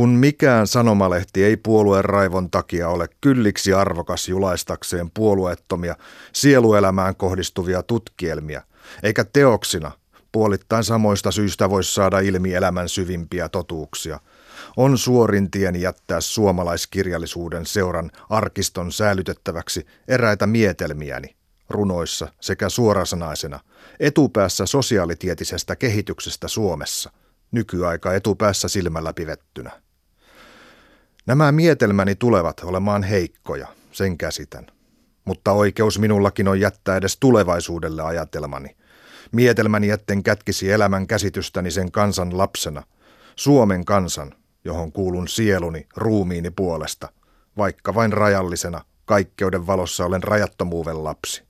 Kun mikään sanomalehti ei puolueen raivon takia ole kylliksi arvokas julaistakseen puolueettomia sieluelämään kohdistuvia tutkielmia, eikä teoksina puolittain samoista syistä voi saada ilmi elämän syvimpiä totuuksia, on suorin tien jättää suomalaiskirjallisuuden seuran arkiston säilytettäväksi eräitä mietelmiäni runoissa sekä suorasanaisena etupäässä sosiaalitietisestä kehityksestä Suomessa, nykyaika etupäässä silmällä pivettynä. Nämä mietelmäni tulevat olemaan heikkoja, sen käsitän. Mutta oikeus minullakin on jättää edes tulevaisuudelle ajatelmani. Mietelmäni etten kätkisi elämän käsitystäni sen kansan lapsena, Suomen kansan, johon kuulun sieluni ruumiini puolesta, vaikka vain rajallisena, kaikkeuden valossa olen rajattomuuden lapsi.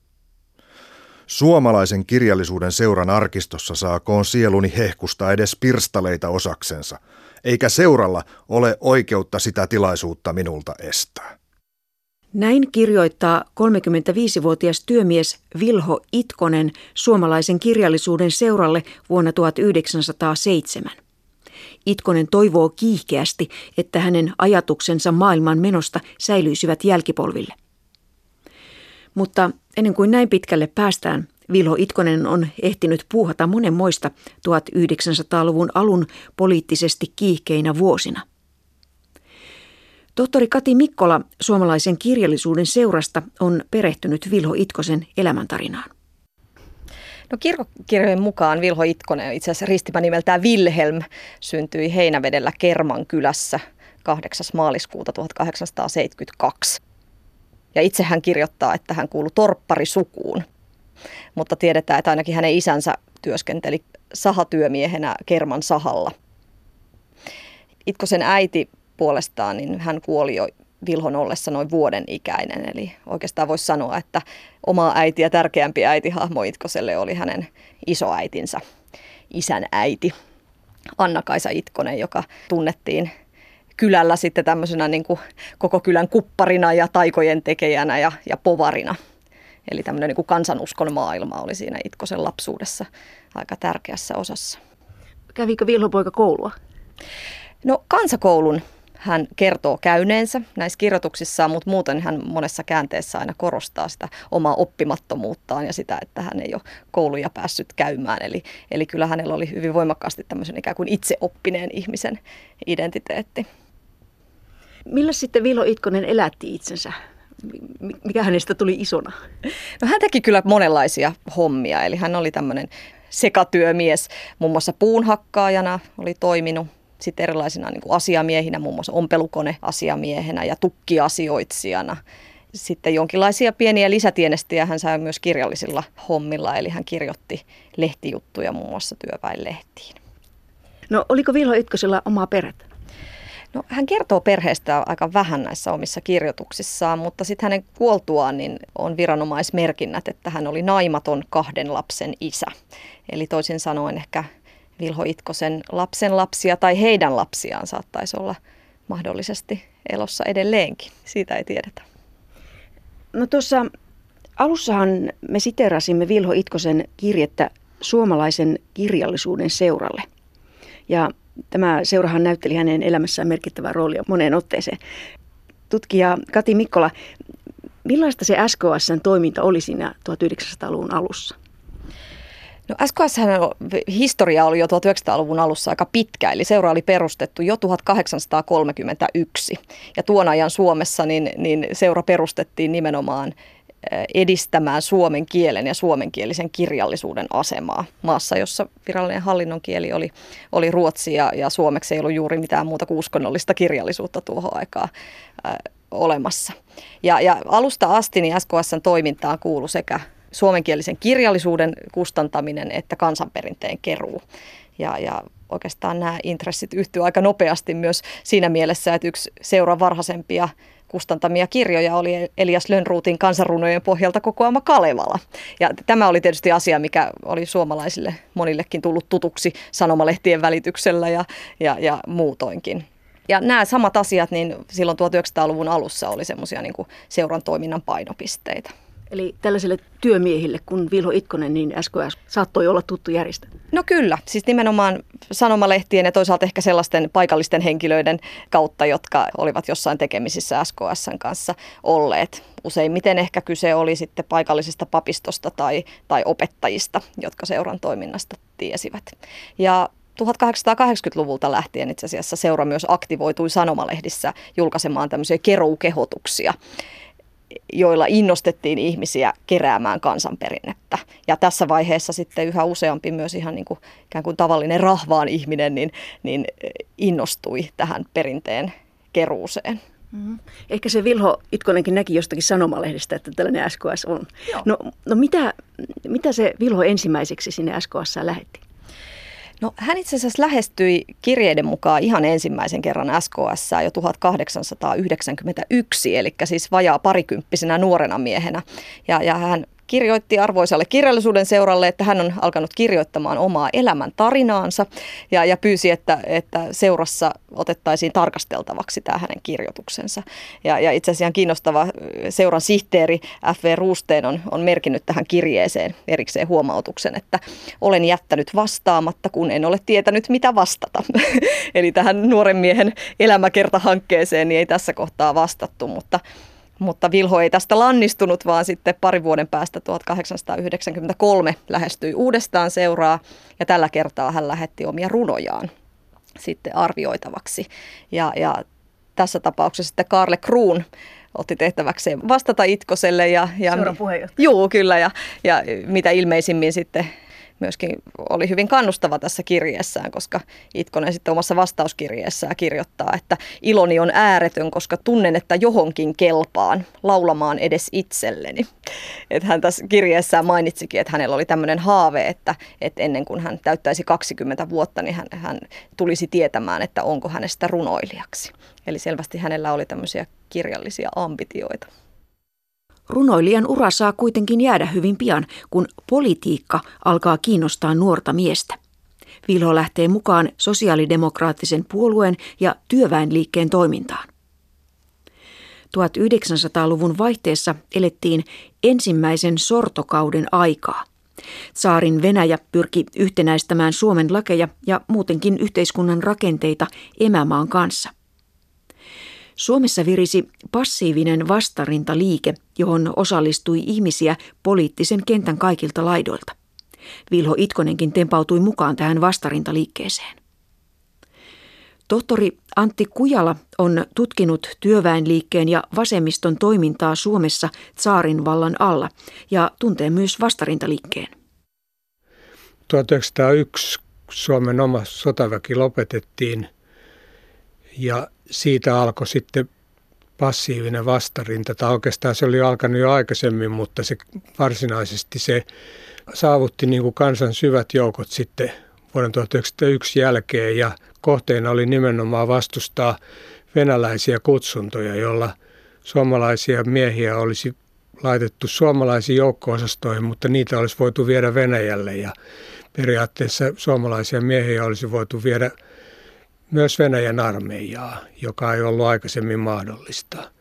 Suomalaisen kirjallisuuden seuran arkistossa saakoon sieluni hehkusta edes pirstaleita osaksensa, eikä seuralla ole oikeutta sitä tilaisuutta minulta estää. Näin kirjoittaa 35-vuotias työmies Vilho Itkonen suomalaisen kirjallisuuden seuralle vuonna 1907. Itkonen toivoo kiihkeästi, että hänen ajatuksensa maailman menosta säilyisivät jälkipolville. Mutta ennen kuin näin pitkälle päästään, Vilho Itkonen on ehtinyt puuhata monenmoista 1900-luvun alun poliittisesti kiihkeinä vuosina. Tohtori Kati Mikkola suomalaisen kirjallisuuden seurasta on perehtynyt Vilho Itkosen elämäntarinaan. No kirkkokirjojen mukaan Vilho Itkonen, itse asiassa ristimä nimeltään Wilhelm, syntyi Heinävedellä Kerman kylässä 8. maaliskuuta 1872. Ja itse hän kirjoittaa, että hän kuului torpparisukuun. Mutta tiedetään, että ainakin hänen isänsä työskenteli sahatyömiehenä Kerman sahalla. Itkosen äiti puolestaan, niin hän kuoli jo Vilhon ollessa noin vuoden ikäinen. Eli oikeastaan voisi sanoa, että oma äiti ja tärkeämpi äitihahmo Itkoselle oli hänen isoäitinsä, isän äiti. Anna-Kaisa Itkonen, joka tunnettiin kylällä sitten tämmöisenä niin kuin koko kylän kupparina ja taikojen tekijänä ja, ja povarina. Eli tämmöinen niin kuin kansanuskon maailma oli siinä Itkosen lapsuudessa aika tärkeässä osassa. Kävikö Vilho poika koulua? No kansakoulun hän kertoo käyneensä näissä kirjoituksissaan, mutta muuten hän monessa käänteessä aina korostaa sitä omaa oppimattomuuttaan ja sitä, että hän ei ole kouluja päässyt käymään. Eli, eli kyllä hänellä oli hyvin voimakkaasti tämmöisen ikään kuin itseoppineen ihmisen identiteetti. Millä sitten Vilo Itkonen elätti itsensä? Mikä hänestä tuli isona? No hän teki kyllä monenlaisia hommia, eli hän oli tämmöinen sekatyömies, muun muassa puunhakkaajana oli toiminut sitten erilaisina niin kuin asiamiehinä, muun muassa ompelukoneasiamiehenä ja tukkiasioitsijana. Sitten jonkinlaisia pieniä lisätienestiä hän sai myös kirjallisilla hommilla, eli hän kirjoitti lehtijuttuja muun muassa työväenlehtiin. No oliko Vilho Ykkösellä omaa perhettä? No, hän kertoo perheestä aika vähän näissä omissa kirjoituksissaan, mutta sitten hänen kuoltuaan niin on viranomaismerkinnät, että hän oli naimaton kahden lapsen isä. Eli toisin sanoen ehkä Vilho Itkosen lapsen lapsia tai heidän lapsiaan saattaisi olla mahdollisesti elossa edelleenkin. Siitä ei tiedetä. No tuossa alussahan me siterasimme Vilho Itkosen kirjettä suomalaisen kirjallisuuden seuralle. Ja tämä seurahan näytteli hänen elämässään merkittävää roolia moneen otteeseen. Tutkija Kati Mikkola, millaista se SKSn toiminta oli siinä 1900-luvun alussa? No SKS historia oli jo 1900-luvun alussa aika pitkä, eli seura oli perustettu jo 1831. Ja tuon ajan Suomessa niin, niin seura perustettiin nimenomaan edistämään suomen kielen ja suomenkielisen kirjallisuuden asemaa maassa, jossa virallinen hallinnon kieli oli, oli ruotsi ja, ja suomeksi ei ollut juuri mitään muuta kuin uskonnollista kirjallisuutta tuohon aikaan äh, olemassa. Ja, ja alusta asti niin SKSn toimintaan kuulu sekä suomenkielisen kirjallisuuden kustantaminen että kansanperinteen keruu. Ja, ja oikeastaan nämä intressit yhtyy aika nopeasti myös siinä mielessä, että yksi seura varhaisempia kustantamia kirjoja oli Elias Lönnruutin kansanrunojen pohjalta kokoama Kalevala. Ja tämä oli tietysti asia, mikä oli suomalaisille monillekin tullut tutuksi sanomalehtien välityksellä ja, ja, ja muutoinkin. Ja nämä samat asiat niin silloin 1900-luvun alussa oli semmoisia niin seuran toiminnan painopisteitä. Eli tällaiselle työmiehille, kun Vilho Itkonen, niin SKS saattoi olla tuttu järjestö. No kyllä, siis nimenomaan sanomalehtien ja toisaalta ehkä sellaisten paikallisten henkilöiden kautta, jotka olivat jossain tekemisissä SKSn kanssa olleet. Useimmiten ehkä kyse oli sitten paikallisesta papistosta tai, tai opettajista, jotka seuran toiminnasta tiesivät. Ja 1880-luvulta lähtien itse asiassa seura myös aktivoitui sanomalehdissä julkaisemaan tämmöisiä keroukehotuksia joilla innostettiin ihmisiä keräämään kansanperinnettä. Ja tässä vaiheessa sitten yhä useampi myös ihan niin kuin, ikään kuin tavallinen rahvaan ihminen niin, niin innostui tähän perinteen keruuseen. Mm-hmm. Ehkä se Vilho Itkonenkin näki jostakin sanomalehdestä, että tällainen SKS on. No, no mitä, mitä se Vilho ensimmäiseksi sinne SKS lähetti? No hän itse asiassa lähestyi kirjeiden mukaan ihan ensimmäisen kerran SKS jo 1891, eli siis vajaa parikymppisenä nuorena miehenä. Ja, ja hän kirjoitti arvoisalle kirjallisuuden seuralle, että hän on alkanut kirjoittamaan omaa elämän tarinaansa ja, ja pyysi, että, että seurassa otettaisiin tarkasteltavaksi tämä hänen kirjoituksensa. Ja, ja itse asiassa kiinnostava seuran sihteeri F.V. Ruusteen on, on merkinnyt tähän kirjeeseen erikseen huomautuksen, että olen jättänyt vastaamatta, kun en ole tietänyt mitä vastata. Eli tähän nuoren miehen elämäkertahankkeeseen niin ei tässä kohtaa vastattu, mutta mutta Vilho ei tästä lannistunut, vaan sitten pari vuoden päästä 1893 lähestyi uudestaan seuraa ja tällä kertaa hän lähetti omia runojaan sitten arvioitavaksi. Ja, ja tässä tapauksessa sitten Karle Kruun otti tehtäväkseen vastata Itkoselle. Ja, ja, Seuran puheenjohtaja. Juu, kyllä. Ja, ja mitä ilmeisimmin sitten myöskin oli hyvin kannustava tässä kirjeessään, koska Itkonen sitten omassa vastauskirjeessään kirjoittaa, että iloni on ääretön, koska tunnen, että johonkin kelpaan laulamaan edes itselleni. Että hän tässä kirjeessään mainitsikin, että hänellä oli tämmöinen haave, että, että ennen kuin hän täyttäisi 20 vuotta, niin hän, hän tulisi tietämään, että onko hänestä runoilijaksi. Eli selvästi hänellä oli tämmöisiä kirjallisia ambitioita. Runoilijan ura saa kuitenkin jäädä hyvin pian, kun politiikka alkaa kiinnostaa nuorta miestä. Vilho lähtee mukaan sosiaalidemokraattisen puolueen ja työväenliikkeen toimintaan. 1900-luvun vaihteessa elettiin ensimmäisen sortokauden aikaa. Saarin Venäjä pyrki yhtenäistämään Suomen lakeja ja muutenkin yhteiskunnan rakenteita emämaan kanssa – Suomessa virisi passiivinen vastarintaliike, johon osallistui ihmisiä poliittisen kentän kaikilta laidoilta. Vilho Itkonenkin tempautui mukaan tähän vastarintaliikkeeseen. Tohtori Antti Kujala on tutkinut työväenliikkeen ja vasemmiston toimintaa Suomessa saarin vallan alla ja tuntee myös vastarintaliikkeen. 1901 Suomen oma sotaväki lopetettiin ja siitä alkoi sitten passiivinen vastarinta, tai oikeastaan se oli alkanut jo aikaisemmin, mutta se varsinaisesti se saavutti niin kuin kansan syvät joukot sitten vuoden 1901 jälkeen ja kohteena oli nimenomaan vastustaa venäläisiä kutsuntoja, jolla suomalaisia miehiä olisi laitettu suomalaisiin joukko-osastoihin, mutta niitä olisi voitu viedä Venäjälle ja periaatteessa suomalaisia miehiä olisi voitu viedä myös Venäjän armeijaa, joka ei ollut aikaisemmin mahdollista.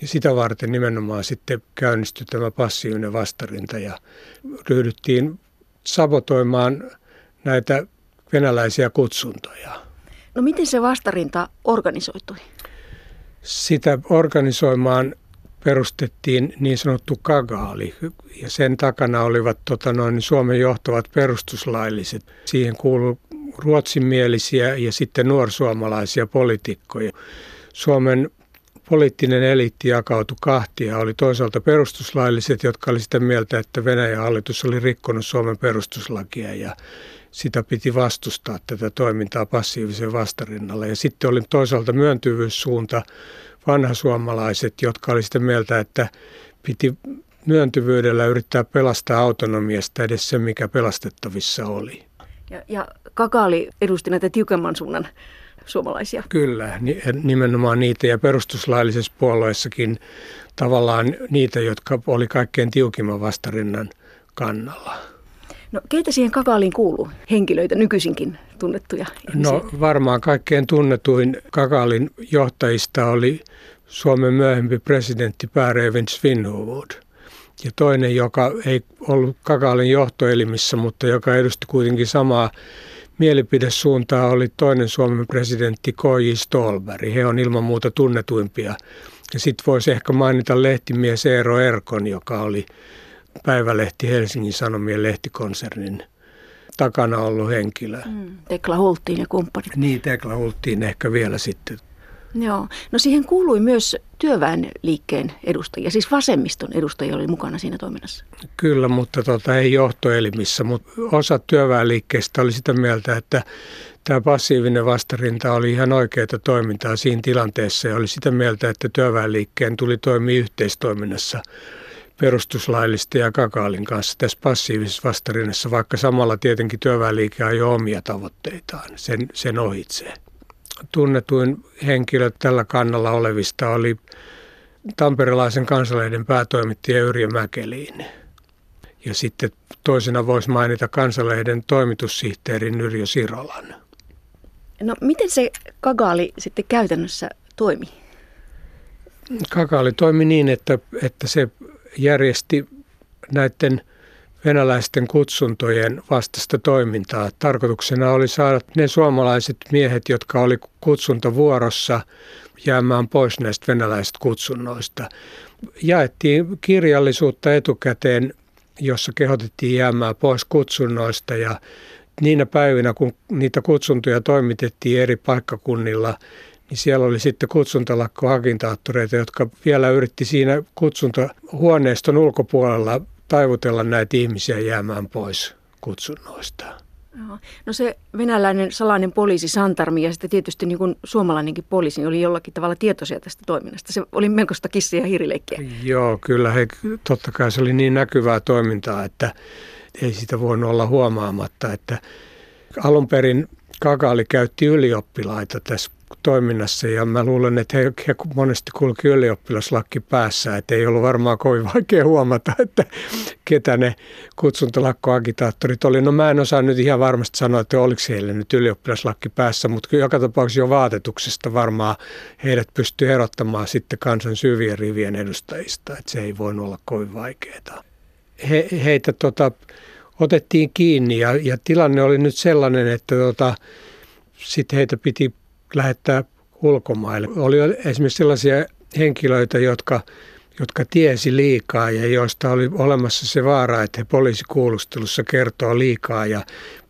Ja sitä varten nimenomaan sitten käynnistyi tämä passiivinen vastarinta ja ryhdyttiin sabotoimaan näitä venäläisiä kutsuntoja. No miten se vastarinta organisoitui? Sitä organisoimaan perustettiin niin sanottu kagaali ja sen takana olivat tota noin, Suomen johtavat perustuslailliset. Siihen kuului ruotsinmielisiä ja sitten nuorsuomalaisia poliitikkoja. Suomen poliittinen eliitti jakautui kahtia. Oli toisaalta perustuslailliset, jotka oli sitä mieltä, että Venäjän hallitus oli rikkonut Suomen perustuslakia ja sitä piti vastustaa tätä toimintaa passiivisen vastarinnalle. Ja sitten oli toisaalta myöntyvyyssuunta, vanhasuomalaiset, jotka oli sitä mieltä, että piti myöntyvyydellä yrittää pelastaa autonomiasta edes se, mikä pelastettavissa oli. Ja, ja Kakaali edusti näitä tiukemman suunnan suomalaisia. Kyllä, nimenomaan niitä ja perustuslaillisessa puolueessakin tavallaan niitä, jotka oli kaikkein tiukimman vastarinnan kannalla. No keitä siihen Kakaaliin kuuluu henkilöitä nykyisinkin tunnettuja ihmisiä? No varmaan kaikkein tunnetuin Kakaalin johtajista oli Suomen myöhempi presidentti Pär Evin Svinhuvud. Ja toinen, joka ei ollut Kakaalin johtoelimissä, mutta joka edusti kuitenkin samaa mielipidesuuntaa, oli toinen Suomen presidentti K.J. Stolberg. He on ilman muuta tunnetuimpia. Ja sitten voisi ehkä mainita lehtimies Eero Erkon, joka oli Päivälehti Helsingin Sanomien lehtikonsernin takana ollut henkilö. Mm, Tekla Hulttiin ja kumppanit. Niin, Tekla Hulttiin ehkä vielä sitten. Joo. No siihen kuului myös työväenliikkeen edustajia, siis vasemmiston edustajia oli mukana siinä toiminnassa. Kyllä, mutta tota, ei johtoelimissä, mutta osa työväenliikkeestä oli sitä mieltä, että tämä passiivinen vastarinta oli ihan oikeaa toimintaa siinä tilanteessa ja oli sitä mieltä, että työväenliikkeen tuli toimia yhteistoiminnassa perustuslaillista ja Kakaalin kanssa tässä passiivisessa vastarinnassa, vaikka samalla tietenkin työväenliike ajoi omia tavoitteitaan sen, sen ohitsee. Tunnetuin henkilö tällä kannalla olevista oli tamperelaisen kansalehden päätoimittaja Yrjö Mäkeliin. Ja sitten toisena voisi mainita kansalehden toimitussihteerin Yrjö Sirolan. No miten se Kagaali sitten käytännössä toimi? Kagaali toimi niin, että, että se järjesti näiden venäläisten kutsuntojen vastaista toimintaa. Tarkoituksena oli saada ne suomalaiset miehet, jotka oli kutsuntavuorossa jäämään pois näistä venäläisistä kutsunnoista. Jaettiin kirjallisuutta etukäteen, jossa kehotettiin jäämään pois kutsunnoista ja niinä päivinä, kun niitä kutsuntoja toimitettiin eri paikkakunnilla, niin siellä oli sitten kutsuntalakkoagitaattoreita, jotka vielä yritti siinä kutsuntahuoneiston ulkopuolella taivutella näitä ihmisiä jäämään pois kutsunnoista. No se venäläinen salainen poliisi Santarmi ja sitten tietysti niin kuin suomalainenkin poliisi oli jollakin tavalla tietoisia tästä toiminnasta. Se oli melkoista kissi- ja hiirileikkiä. Joo, kyllä he, totta kai se oli niin näkyvää toimintaa, että ei sitä voinut olla huomaamatta, että alun perin Kakaali käytti ylioppilaita tässä toiminnassa ja mä luulen, että he, he monesti kulki ylioppilaslakki päässä, että ei ollut varmaan kovin vaikea huomata, että ketä ne kutsuntalakkoagitaattorit oli. No mä en osaa nyt ihan varmasti sanoa, että oliko heille nyt ylioppilaslakki päässä, mutta joka tapauksessa jo vaatetuksesta varmaan heidät pystyy erottamaan sitten kansan syvien rivien edustajista, että se ei voinut olla kovin vaikeaa. He, heitä tota, otettiin kiinni ja, ja tilanne oli nyt sellainen, että tota, sitten heitä piti lähettää ulkomaille. Oli esimerkiksi sellaisia henkilöitä, jotka, jotka tiesi liikaa ja joista oli olemassa se vaara, että he poliisikuulustelussa kertoo liikaa ja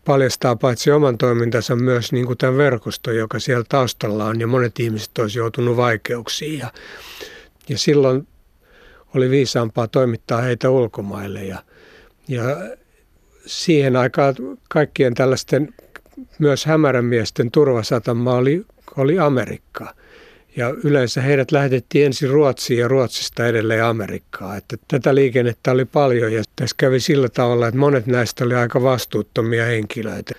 paljastaa paitsi oman toimintansa myös niin kuin tämän verkoston, joka siellä taustalla on ja monet ihmiset olisi joutunut vaikeuksiin. Ja, ja silloin oli viisaampaa toimittaa heitä ulkomaille ja, ja siihen aikaan kaikkien tällaisten myös hämärämiesten turvasatama oli oli Amerikka. Ja yleensä heidät lähetettiin ensin Ruotsiin ja Ruotsista edelleen Amerikkaan. Että tätä liikennettä oli paljon ja tässä kävi sillä tavalla, että monet näistä oli aika vastuuttomia henkilöitä.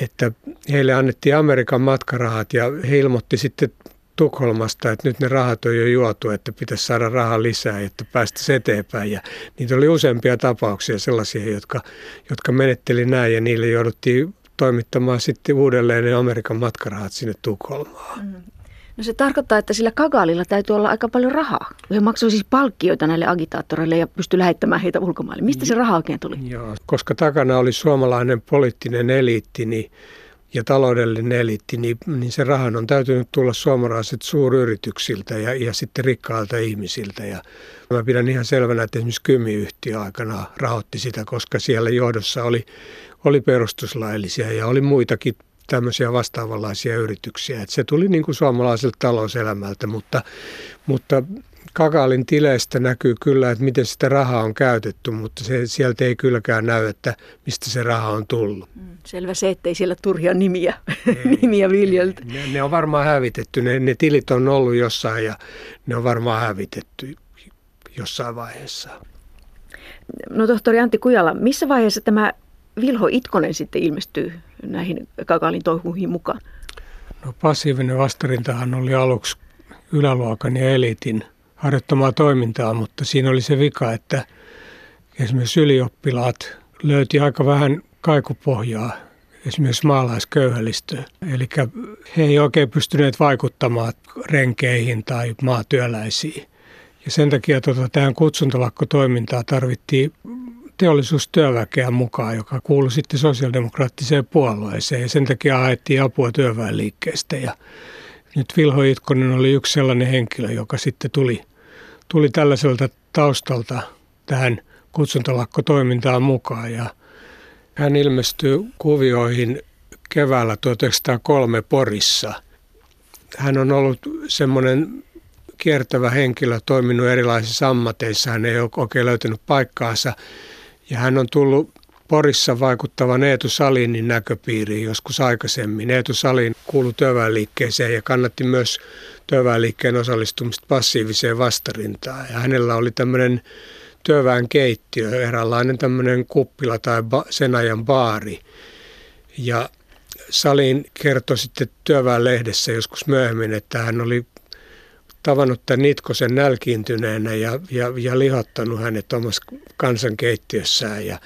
Että heille annettiin Amerikan matkarahat ja he ilmoitti sitten Tukholmasta, että nyt ne rahat on jo juotu, että pitäisi saada rahaa lisää, että päästä eteenpäin. Ja niitä oli useampia tapauksia sellaisia, jotka, jotka menetteli näin ja niille jouduttiin toimittamaan sitten uudelleen ne Amerikan matkarahat sinne Tukholmaan. Mm. No se tarkoittaa, että sillä Kagaalilla täytyy olla aika paljon rahaa. He maksoi siis palkkioita näille agitaattoreille ja pystyi lähettämään heitä ulkomaille. Mistä se raha oikein tuli? Joo, koska takana oli suomalainen poliittinen eliitti niin, ja taloudellinen eliitti, niin, niin se rahan on täytynyt tulla suomalaiset suuryrityksiltä ja, ja sitten rikkailta ihmisiltä. Ja mä pidän ihan selvänä, että esimerkiksi Kymi-yhtiö aikana rahoitti sitä, koska siellä johdossa oli, oli perustuslaillisia ja oli muitakin tämmöisiä vastaavanlaisia yrityksiä. Että se tuli niin kuin suomalaiselta talouselämältä, mutta, mutta Kakaalin tileistä näkyy kyllä, että miten sitä rahaa on käytetty, mutta se, sieltä ei kylläkään näy, että mistä se raha on tullut. Mm, selvä se, ettei siellä turhia nimiä, nimiä viljelty. Ne, ne on varmaan hävitetty. Ne, ne tilit on ollut jossain ja ne on varmaan hävitetty jossain vaiheessa. No tohtori Antti Kujala, missä vaiheessa tämä Vilho Itkonen sitten ilmestyy näihin Kakaalin touhuihin mukaan? No passiivinen vastarintahan oli aluksi yläluokan ja elitin harjoittamaa toimintaa, mutta siinä oli se vika, että esimerkiksi ylioppilaat löyti aika vähän kaikupohjaa esimerkiksi maalaisköyhälistöön. Eli he ei oikein pystyneet vaikuttamaan renkeihin tai maatyöläisiin. Ja sen takia tota, tähän kutsuntalakkotoimintaan tarvittiin teollisuustyöväkeä mukaan, joka kuului sitten sosiaalidemokraattiseen puolueeseen ja sen takia haettiin apua työväenliikkeestä. Ja nyt Vilho Itkonen oli yksi sellainen henkilö, joka sitten tuli, tuli tällaiselta taustalta tähän kutsuntalakkotoimintaan mukaan ja hän ilmestyy kuvioihin keväällä 1903 Porissa. Hän on ollut semmoinen kiertävä henkilö, toiminut erilaisissa ammateissa. Hän ei ole oikein löytänyt paikkaansa. Ja hän on tullut Porissa vaikuttavan Eetu Salinin näköpiiriin joskus aikaisemmin. Eetu Salin kuului työväenliikkeeseen ja kannatti myös työväenliikkeen osallistumista passiiviseen vastarintaan. Ja hänellä oli tämmöinen työväen keittiö, eräänlainen tämmöinen kuppila tai ba, sen ajan baari. Ja Salin kertoi sitten työväenlehdessä joskus myöhemmin, että hän oli tavannut tämän Nitkosen nälkiintyneenä ja, ja, ja lihottanut hänet omassa kansankeittiössään. Ja,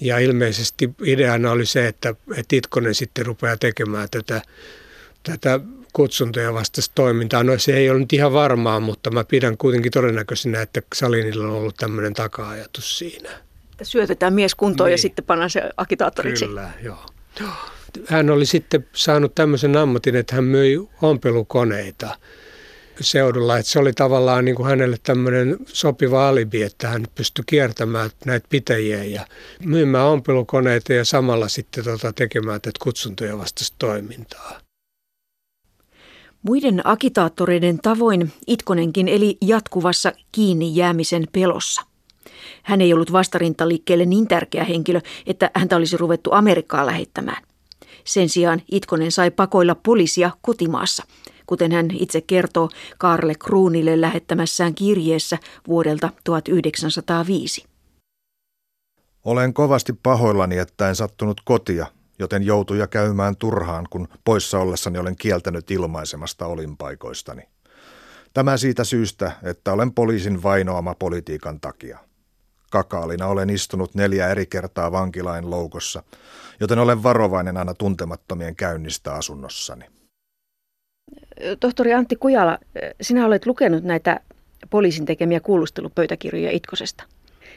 ja ilmeisesti ideana oli se, että, että Itkonen sitten rupeaa tekemään tätä, tätä kutsuntoja vastaista toimintaa. No se ei ole nyt ihan varmaa, mutta mä pidän kuitenkin todennäköisenä, että Salinilla on ollut tämmöinen taka-ajatus siinä. Syötetään mies kuntoon niin. ja sitten pannaan se agitaattoriksi. Kyllä, joo. Hän oli sitten saanut tämmöisen ammatin, että hän myi ompelukoneita seudulla. Että se oli tavallaan niin kuin hänelle tämmöinen sopiva alibi, että hän pystyi kiertämään näitä pitäjiä ja myymään ompelukoneita ja samalla sitten tota tekemään tätä kutsuntoja vastaista toimintaa. Muiden agitaattoreiden tavoin Itkonenkin eli jatkuvassa kiinni jäämisen pelossa. Hän ei ollut vastarintaliikkeelle niin tärkeä henkilö, että häntä olisi ruvettu Amerikkaan lähettämään. Sen sijaan Itkonen sai pakoilla poliisia kotimaassa, kuten hän itse kertoo Karle Kruunille lähettämässään kirjeessä vuodelta 1905. Olen kovasti pahoillani, että en sattunut kotia, joten joutuja käymään turhaan, kun poissa ollessani olen kieltänyt ilmaisemasta olinpaikoistani. Tämä siitä syystä, että olen poliisin vainoama politiikan takia. Kakaalina olen istunut neljä eri kertaa vankilain loukossa, joten olen varovainen aina tuntemattomien käynnistä asunnossani. Tohtori Antti Kujala, sinä olet lukenut näitä poliisin tekemiä kuulustelupöytäkirjoja Itkosesta.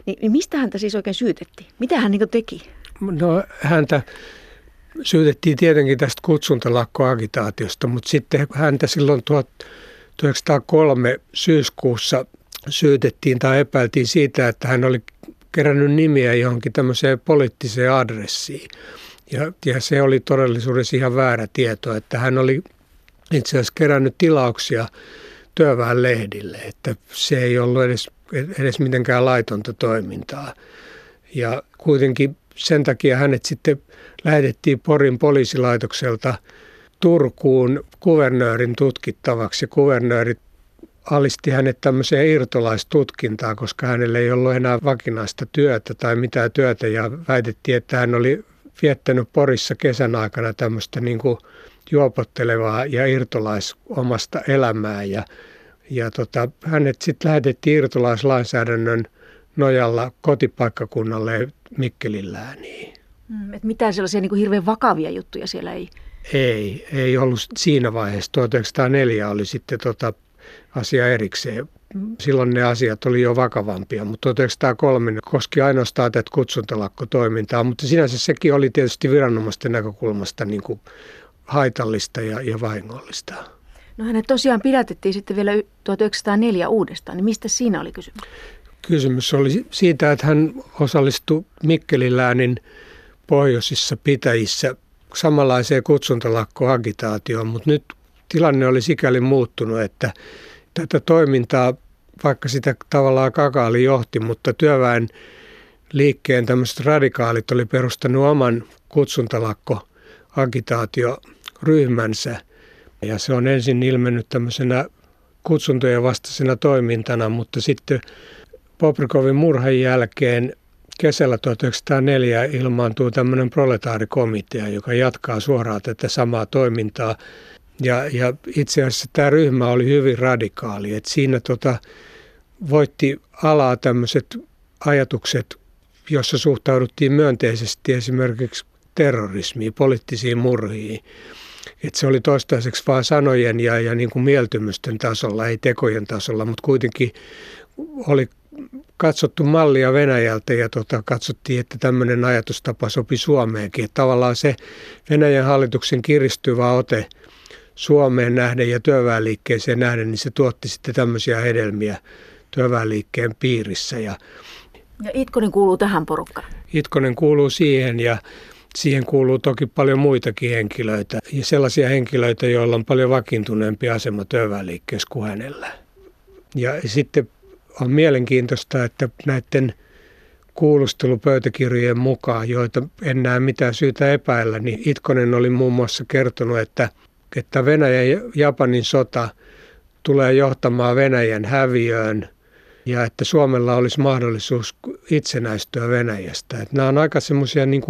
Niin mistä häntä siis oikein syytettiin? Mitä hän niin teki? No häntä syytettiin tietenkin tästä kutsuntalakkoagitaatiosta, mutta sitten häntä silloin 1903 syyskuussa syytettiin tai epäiltiin siitä, että hän oli kerännyt nimiä johonkin tämmöiseen poliittiseen adressiin. Ja, ja se oli todellisuudessa ihan väärä tieto, että hän oli itse asiassa kerännyt tilauksia työväenlehdille, että se ei ollut edes, edes mitenkään laitonta toimintaa. Ja kuitenkin sen takia hänet sitten lähetettiin Porin poliisilaitokselta Turkuun kuvernöörin tutkittavaksi. Ja kuvernööri alisti hänet tämmöiseen irtolaistutkintaan, koska hänellä ei ollut enää vakinaista työtä tai mitään työtä ja väitettiin, että hän oli viettänyt Porissa kesän aikana tämmöistä niin kuin juopottelevaa ja irtolaisomasta elämää ja, ja tota, hänet sitten lähetettiin irtolaislainsäädännön nojalla kotipaikkakunnalle Mikkelin lääniin. Mm, et mitään sellaisia niin kuin hirveän vakavia juttuja siellä ei? Ei, ei ollut siinä vaiheessa. 1904 oli sitten tota asia erikseen. Silloin ne asiat oli jo vakavampia, mutta 1903 koski ainoastaan tätä kutsuntalakkotoimintaa, mutta sinänsä sekin oli tietysti viranomaisten näkökulmasta niin kuin haitallista ja, ja vahingollista. No hänet tosiaan pidätettiin sitten vielä 1904 uudestaan, niin mistä siinä oli kysymys? Kysymys oli siitä, että hän osallistui Mikkelin läänin pohjoisissa pitäjissä samanlaiseen kutsuntalakkoagitaatioon, mutta nyt tilanne oli sikäli muuttunut, että tätä toimintaa, vaikka sitä tavallaan kakaali johti, mutta työväen liikkeen tämmöiset radikaalit oli perustanut oman kutsuntalakkoagitaatioryhmänsä. Ja se on ensin ilmennyt tämmöisenä kutsuntojen vastaisena toimintana, mutta sitten Poprikovin murhan jälkeen kesällä 1904 ilmaantuu tämmöinen proletaarikomitea, joka jatkaa suoraan tätä samaa toimintaa. Ja, ja itse asiassa tämä ryhmä oli hyvin radikaali, että siinä tota, voitti alaa tämmöiset ajatukset, jossa suhtauduttiin myönteisesti esimerkiksi terrorismiin, poliittisiin murhiin. Että se oli toistaiseksi vain sanojen ja, ja niin kuin mieltymysten tasolla, ei tekojen tasolla, mutta kuitenkin oli katsottu mallia Venäjältä ja tota, katsottiin, että tämmöinen ajatustapa sopi Suomeenkin. Että tavallaan se Venäjän hallituksen kiristyvä ote Suomeen nähden ja työväenliikkeeseen nähden, niin se tuotti sitten tämmöisiä hedelmiä työväenliikkeen piirissä. Ja, ja Itkonen kuuluu tähän porukkaan? Itkonen kuuluu siihen ja siihen kuuluu toki paljon muitakin henkilöitä ja sellaisia henkilöitä, joilla on paljon vakiintuneempi asema työväenliikkeessä kuin hänellä. Ja sitten on mielenkiintoista, että näiden kuulustelupöytäkirjojen mukaan, joita en näe mitään syytä epäillä, niin Itkonen oli muun muassa kertonut, että, että Venäjän ja Japanin sota tulee johtamaan Venäjän häviöön ja että Suomella olisi mahdollisuus itsenäistyä Venäjästä. Että nämä on aika semmoisia niin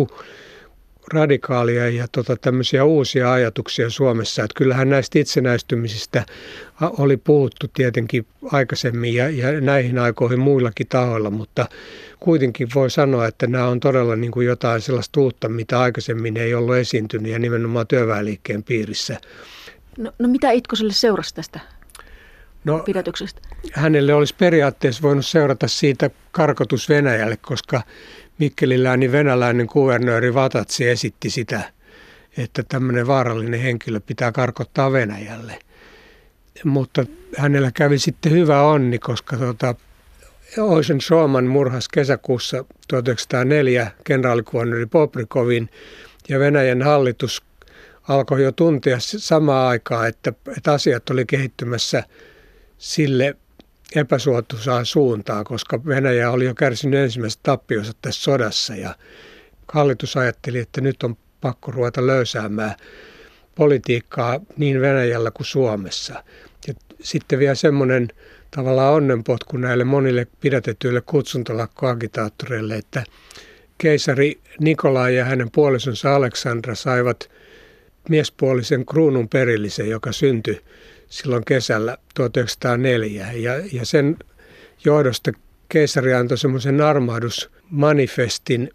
radikaalia ja tota, tämmöisiä uusia ajatuksia Suomessa. Että kyllähän näistä itsenäistymisistä oli puhuttu tietenkin aikaisemmin ja, ja näihin aikoihin muillakin tahoilla, mutta kuitenkin voi sanoa, että nämä on todella niin kuin jotain sellaista uutta, mitä aikaisemmin ei ollut esiintynyt ja nimenomaan työväenliikkeen piirissä. No, no mitä Itkoselle seurasi tästä no, pidätyksestä? Hänelle olisi periaatteessa voinut seurata siitä karkotus Venäjälle, koska Mikkeliläinen venäläinen kuvernööri Vatatsi esitti sitä, että tämmöinen vaarallinen henkilö pitää karkottaa Venäjälle. Mutta hänellä kävi sitten hyvä onni, koska tota, Oisen Suoman murhas kesäkuussa 1904 kenraalikuvernööri Poprikovin ja Venäjän hallitus alkoi jo tuntea samaa aikaa, että, että asiat oli kehittymässä sille epäsuotuisaan suuntaan, koska Venäjä oli jo kärsinyt ensimmäiset tappionsa tässä sodassa ja hallitus ajatteli, että nyt on pakko ruveta löysäämään politiikkaa niin Venäjällä kuin Suomessa. Ja sitten vielä semmoinen tavallaan onnenpotku näille monille pidätetyille kutsuntalakkoagitaattoreille, että keisari Nikolai ja hänen puolisonsa Aleksandra saivat miespuolisen kruunun perillisen, joka syntyi silloin kesällä 1904. Ja, ja sen johdosta keisari antoi semmoisen armahdusmanifestin,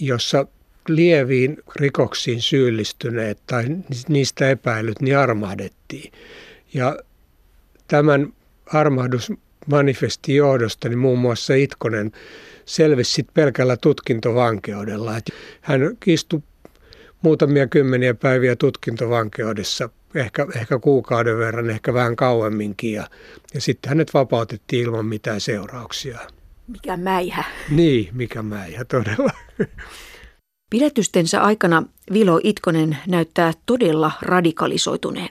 jossa lieviin rikoksiin syyllistyneet tai niistä epäilyt niin armahdettiin. Ja tämän armahdusmanifestin johdosta niin muun muassa Itkonen selvisi pelkällä tutkintovankeudella. Hän istui muutamia kymmeniä päiviä tutkintovankeudessa ehkä, ehkä kuukauden verran, ehkä vähän kauemminkin. Ja, ja sitten hänet vapautettiin ilman mitään seurauksia. Mikä mäihä. Niin, mikä mäihä todella. Pidätystensä aikana Vilo Itkonen näyttää todella radikalisoituneen.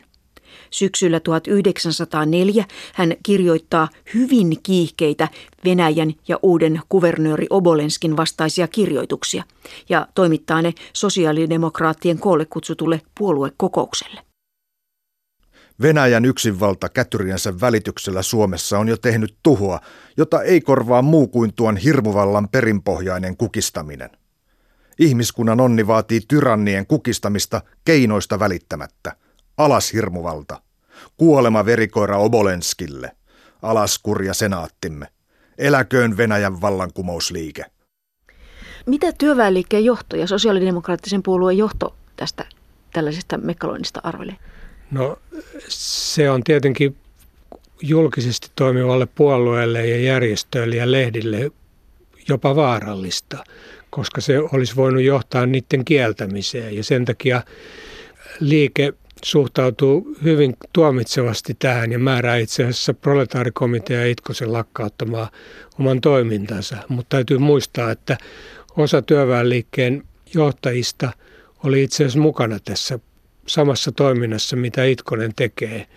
Syksyllä 1904 hän kirjoittaa hyvin kiihkeitä Venäjän ja uuden kuvernööri Obolenskin vastaisia kirjoituksia ja toimittaa ne sosiaalidemokraattien koolle kutsutulle puoluekokoukselle. Venäjän yksinvalta kätyriensä välityksellä Suomessa on jo tehnyt tuhoa, jota ei korvaa muu kuin tuon hirmuvallan perinpohjainen kukistaminen. Ihmiskunnan onni vaatii tyrannien kukistamista keinoista välittämättä. Alas hirmuvalta. Kuolema verikoira Obolenskille. Alas kurja senaattimme. Eläköön Venäjän vallankumousliike. Mitä työväenliikkeen johto ja sosiaalidemokraattisen puolueen johto tästä tällaisesta mekkaloinnista arvelee? No se on tietenkin julkisesti toimivalle puolueelle ja järjestöille ja lehdille jopa vaarallista, koska se olisi voinut johtaa niiden kieltämiseen. Ja sen takia liike suhtautuu hyvin tuomitsevasti tähän ja määrää itse asiassa proletaarikomitea Itkosen lakkauttamaan oman toimintansa. Mutta täytyy muistaa, että osa työväenliikkeen johtajista oli itse asiassa mukana tässä samassa toiminnassa, mitä Itkonen tekee.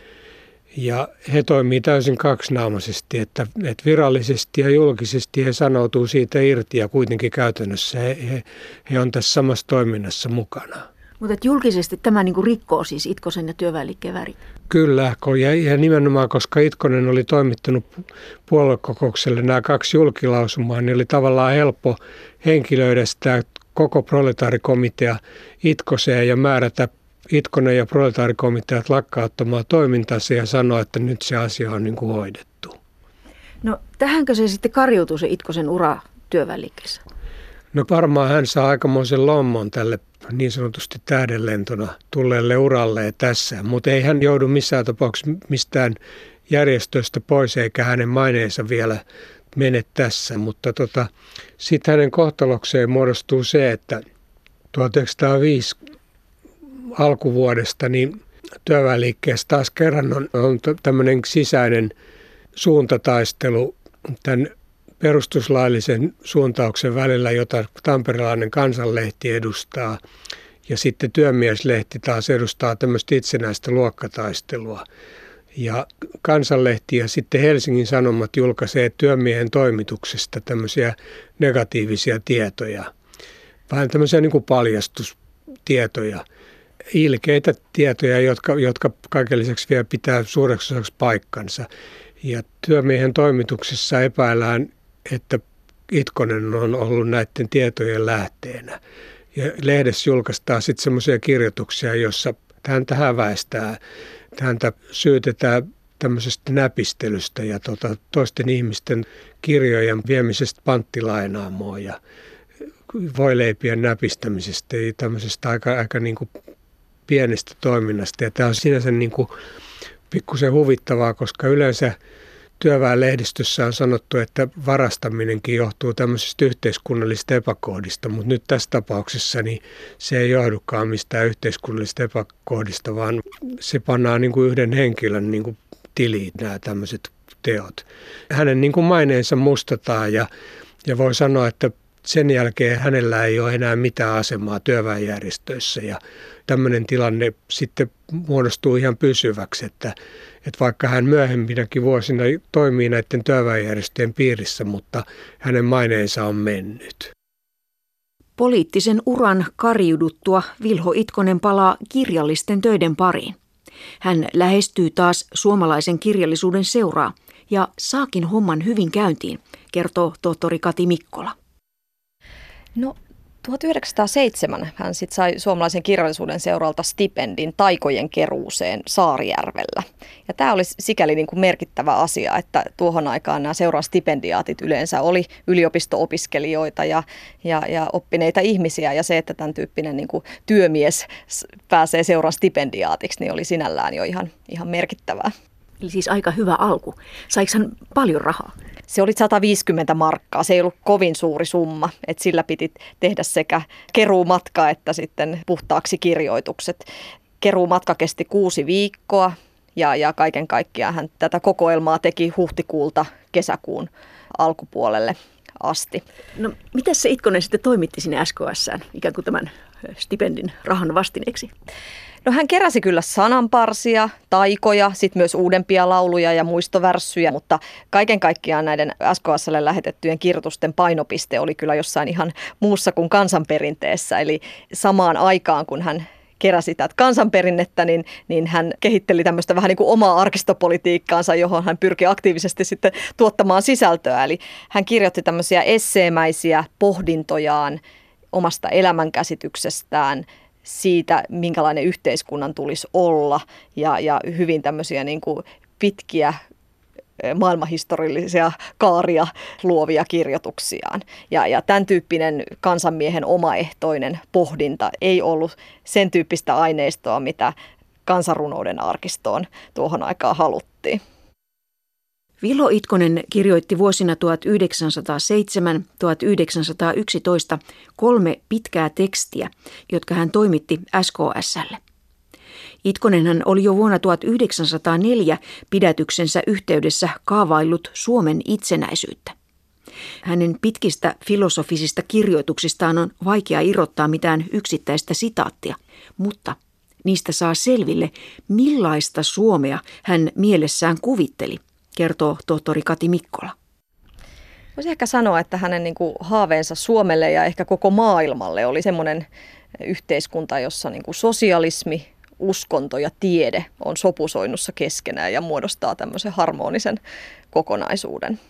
Ja he toimii täysin kaksinaamaisesti, että, että virallisesti ja julkisesti he sanoutuu siitä irti ja kuitenkin käytännössä he, he, he on tässä samassa toiminnassa mukana. Mutta julkisesti tämä niin kuin rikkoo siis Itkosen ja työväenliikkeen väri? Kyllä, ja, ja nimenomaan koska Itkonen oli toimittanut puoluekokoukselle nämä kaksi julkilausumaa, niin oli tavallaan helppo henkilöidä sitä koko proletaarikomitea Itkoseen ja määrätä Itkonen ja proletaarikomiteat lakkauttamaan toimintansa ja sanoa, että nyt se asia on niin kuin hoidettu. No tähänkö se sitten karjuutuu se Itkosen ura työväenliikkeessä? No varmaan hän saa aikamoisen lommon tälle niin sanotusti tähdenlentona tulleelle uralle tässä, mutta ei hän joudu missään tapauksessa mistään järjestöstä pois eikä hänen maineensa vielä mene tässä, mutta tota, sitten hänen kohtalokseen muodostuu se, että 1905 alkuvuodesta niin työväenliikkeessä taas kerran on, on tämmöinen sisäinen suuntataistelu tämän perustuslaillisen suuntauksen välillä, jota tamperelainen kansanlehti edustaa, ja sitten työmieslehti taas edustaa tämmöistä itsenäistä luokkataistelua. Ja kansanlehti ja sitten Helsingin Sanomat julkaisee työmiehen toimituksesta tämmöisiä negatiivisia tietoja, vähän tämmöisiä niin kuin paljastustietoja, ilkeitä tietoja, jotka, jotka kaiken lisäksi vielä pitää suureksi osaksi paikkansa. Ja työmiehen toimituksessa epäillään, että Itkonen on ollut näiden tietojen lähteenä. Ja lehdessä julkaistaan sitten semmoisia kirjoituksia, jossa häntä häväistää, häntä syytetään tämmöisestä näpistelystä ja tota, toisten ihmisten kirjojen viemisestä panttilainaamoon ja voileipien näpistämisestä ja tämmöisestä aika, aika niin kuin pienestä toiminnasta. Ja tämä on sinänsä niin kuin pikkusen huvittavaa, koska yleensä työväenlehdistössä on sanottu, että varastaminenkin johtuu tämmöisistä yhteiskunnallisista epäkohdista, mutta nyt tässä tapauksessa niin se ei johdukaan mistään yhteiskunnallisista epäkohdista, vaan se pannaan niin kuin yhden henkilön niin kuin tiliin nämä tämmöiset teot. Hänen niin kuin maineensa mustataan ja, ja voi sanoa, että sen jälkeen hänellä ei ole enää mitään asemaa työväenjärjestöissä ja tämmöinen tilanne sitten muodostuu ihan pysyväksi, että, että vaikka hän myöhempinäkin vuosina toimii näiden työväenjärjestöjen piirissä, mutta hänen maineensa on mennyt. Poliittisen uran karjuduttua Vilho Itkonen palaa kirjallisten töiden pariin. Hän lähestyy taas suomalaisen kirjallisuuden seuraa ja saakin homman hyvin käyntiin, kertoo tohtori Kati Mikkola. No 1907 hän sit sai suomalaisen kirjallisuuden seuralta stipendin taikojen keruuseen Saarijärvellä. Ja tämä oli sikäli niin kuin merkittävä asia, että tuohon aikaan nämä seuran stipendiaatit yleensä oli yliopisto-opiskelijoita ja, ja, ja oppineita ihmisiä. Ja se, että tämän tyyppinen niin kuin työmies pääsee seuran stipendiaatiksi, niin oli sinällään jo ihan, ihan merkittävää. Eli siis aika hyvä alku. Saiko hän paljon rahaa? Se oli 150 markkaa, se ei ollut kovin suuri summa, että sillä piti tehdä sekä keruumatka että sitten puhtaaksi kirjoitukset. Keruumatka kesti kuusi viikkoa ja, ja kaiken kaikkiaan hän tätä kokoelmaa teki huhtikuulta kesäkuun alkupuolelle asti. No, miten se Itkonen sitten toimitti sinne SKSään ikään kuin tämän stipendin rahan vastineeksi? No hän keräsi kyllä sananparsia, taikoja, sitten myös uudempia lauluja ja muistovärssyjä, mutta kaiken kaikkiaan näiden SKSlle lähetettyjen kirjoitusten painopiste oli kyllä jossain ihan muussa kuin kansanperinteessä. Eli samaan aikaan, kun hän keräsi tätä kansanperinnettä, niin, niin hän kehitteli tämmöistä vähän niin kuin omaa arkistopolitiikkaansa, johon hän pyrki aktiivisesti sitten tuottamaan sisältöä. Eli hän kirjoitti tämmöisiä esseemäisiä pohdintojaan omasta elämänkäsityksestään – siitä, minkälainen yhteiskunnan tulisi olla ja, ja hyvin tämmöisiä niin kuin pitkiä maailmanhistoriallisia kaaria luovia kirjoituksiaan. Ja, ja tämän tyyppinen kansanmiehen omaehtoinen pohdinta ei ollut sen tyyppistä aineistoa, mitä kansanrunouden arkistoon tuohon aikaan haluttiin. Vilho Itkonen kirjoitti vuosina 1907-1911 kolme pitkää tekstiä, jotka hän toimitti SKSlle. Itkonenhan oli jo vuonna 1904 pidätyksensä yhteydessä kaavaillut Suomen itsenäisyyttä. Hänen pitkistä filosofisista kirjoituksistaan on vaikea irrottaa mitään yksittäistä sitaattia, mutta niistä saa selville, millaista Suomea hän mielessään kuvitteli – kertoo tohtori Kati Mikkola. Voisi ehkä sanoa, että hänen niin kuin haaveensa Suomelle ja ehkä koko maailmalle oli semmoinen yhteiskunta, jossa niin kuin sosialismi, uskonto ja tiede on sopusoinnussa keskenään ja muodostaa tämmöisen harmonisen kokonaisuuden.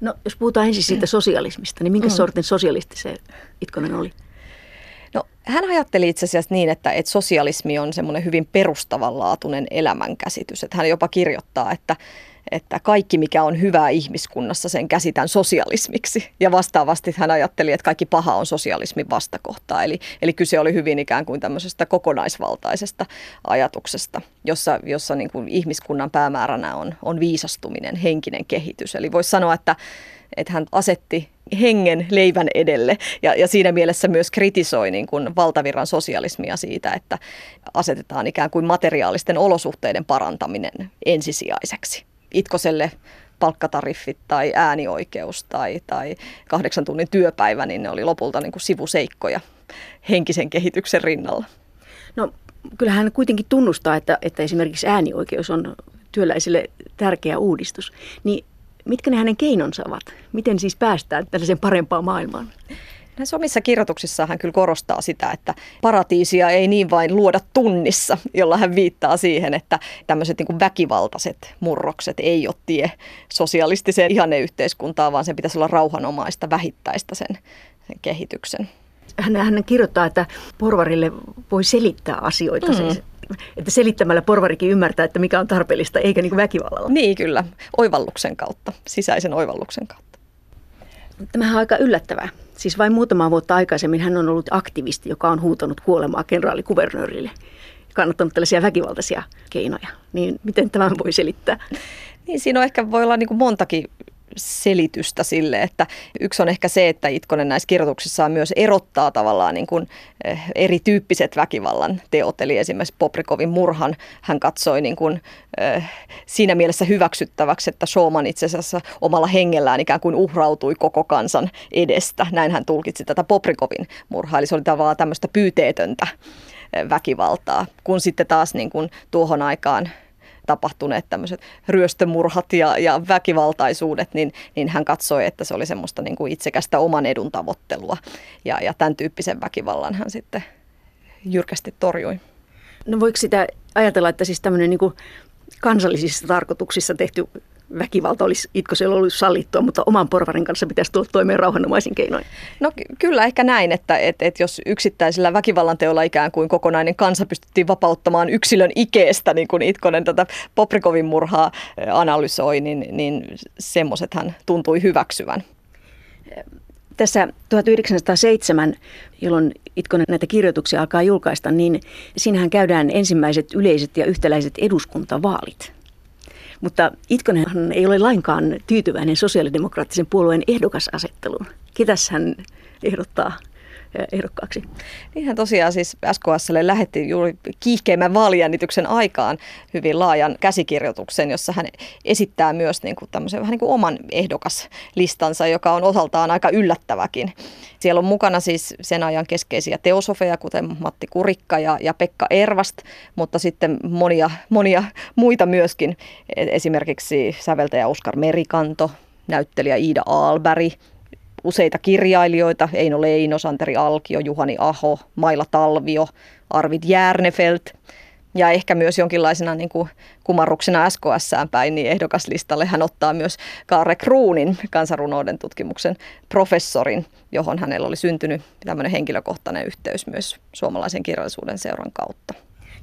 No, jos puhutaan ensin siitä sosialismista, niin minkä mm. sortin sosialisti se Itkonen oli? No, hän ajatteli itse asiassa niin, että, että sosialismi on semmoinen hyvin perustavanlaatuinen elämänkäsitys. Että hän jopa kirjoittaa, että, että kaikki mikä on hyvää ihmiskunnassa, sen käsitän sosialismiksi. Ja vastaavasti hän ajatteli, että kaikki paha on sosialismin vastakohtaa. Eli, eli kyse oli hyvin ikään kuin tämmöisestä kokonaisvaltaisesta ajatuksesta, jossa, jossa niin kuin ihmiskunnan päämääränä on, on viisastuminen, henkinen kehitys. Eli voisi sanoa, että, että hän asetti hengen leivän edelle ja, ja siinä mielessä myös kritisoi niin kuin valtavirran sosialismia siitä, että asetetaan ikään kuin materiaalisten olosuhteiden parantaminen ensisijaiseksi. Itkoselle palkkatariffit tai äänioikeus tai, tai kahdeksan tunnin työpäivä, niin ne oli lopulta niin kuin sivuseikkoja henkisen kehityksen rinnalla. No kyllähän hän kuitenkin tunnustaa, että, että esimerkiksi äänioikeus on työläisille tärkeä uudistus. Niin mitkä ne hänen keinonsa ovat? Miten siis päästään tällaiseen parempaan maailmaan? Näissä omissa kirjoituksissaan hän kyllä korostaa sitä, että paratiisia ei niin vain luoda tunnissa, jolla hän viittaa siihen, että tämmöiset niin väkivaltaiset murrokset ei ole tie sosialistiseen ihanneyhteiskuntaan, vaan sen pitäisi olla rauhanomaista, vähittäistä sen, sen kehityksen. Hän, hän kirjoittaa, että porvarille voi selittää asioita. Mm. Siis, että selittämällä porvarikin ymmärtää, että mikä on tarpeellista, eikä niin väkivallalla. Niin kyllä, oivalluksen kautta, sisäisen oivalluksen kautta. Tämähän on aika yllättävää. Siis vain muutama vuotta aikaisemmin hän on ollut aktivisti, joka on huutanut kuolemaa kenraalikuvernöörille kannattanut tällaisia väkivaltaisia keinoja. Niin miten tämän voi selittää? Niin siinä on ehkä voi olla niin kuin montakin selitystä sille, että yksi on ehkä se, että Itkonen näissä kirjoituksissaan myös erottaa tavallaan niin kuin eh, erityyppiset väkivallan teot, eli esimerkiksi Poprikovin murhan hän katsoi niin kuin, äh, siinä mielessä hyväksyttäväksi, että Showman itse asiassa omalla hengellään ikään kuin uhrautui koko kansan edestä. Näin hän tulkitsi tätä Poprikovin murhaa, eli se oli tavallaan tämmöistä pyyteetöntä eh, väkivaltaa, kun sitten taas niin kuin tuohon aikaan tapahtuneet tämmöiset ryöstömurhat ja, ja väkivaltaisuudet, niin, niin hän katsoi, että se oli semmoista niin kuin itsekästä oman edun tavoittelua. Ja, ja tämän tyyppisen väkivallan hän sitten jyrkästi torjui. No voiko sitä ajatella, että siis tämmöinen niin kansallisissa tarkoituksissa tehty väkivalta olisi Itkosella ollut sallittua, mutta oman porvarin kanssa pitäisi tulla toimeen rauhanomaisin keinoin? No kyllä ehkä näin, että, että, että jos yksittäisillä väkivallan teolla ikään kuin kokonainen kansa pystyttiin vapauttamaan yksilön ikeestä, niin kuin Itkonen tätä Poprikovin murhaa analysoi, niin, niin semmoiset tuntui hyväksyvän. Tässä 1907, jolloin Itkonen näitä kirjoituksia alkaa julkaista, niin siinähän käydään ensimmäiset yleiset ja yhtäläiset eduskuntavaalit. Mutta Itkonenhan ei ole lainkaan tyytyväinen sosiaalidemokraattisen puolueen ehdokasasetteluun. Ketäs hän ehdottaa ehdokkaaksi. Niinhän tosiaan siis SKSlle lähetti juuri kiihkeimmän vaalijännityksen aikaan hyvin laajan käsikirjoituksen, jossa hän esittää myös niin kuin tämmöisen vähän niin kuin oman ehdokaslistansa, joka on osaltaan aika yllättäväkin. Siellä on mukana siis sen ajan keskeisiä teosofeja, kuten Matti Kurikka ja, ja Pekka Ervast, mutta sitten monia, monia muita myöskin, e, esimerkiksi säveltäjä Oskar Merikanto, näyttelijä Iida Aalberg, useita kirjailijoita, Eino Leino, Santeri Alkio, Juhani Aho, Maila Talvio, Arvid Järnefelt ja ehkä myös jonkinlaisena niin kuin kumarruksena SKSään päin, niin ehdokaslistalle hän ottaa myös Kaare Kruunin kansanrunouden tutkimuksen professorin, johon hänellä oli syntynyt tämmöinen henkilökohtainen yhteys myös suomalaisen kirjallisuuden seuran kautta.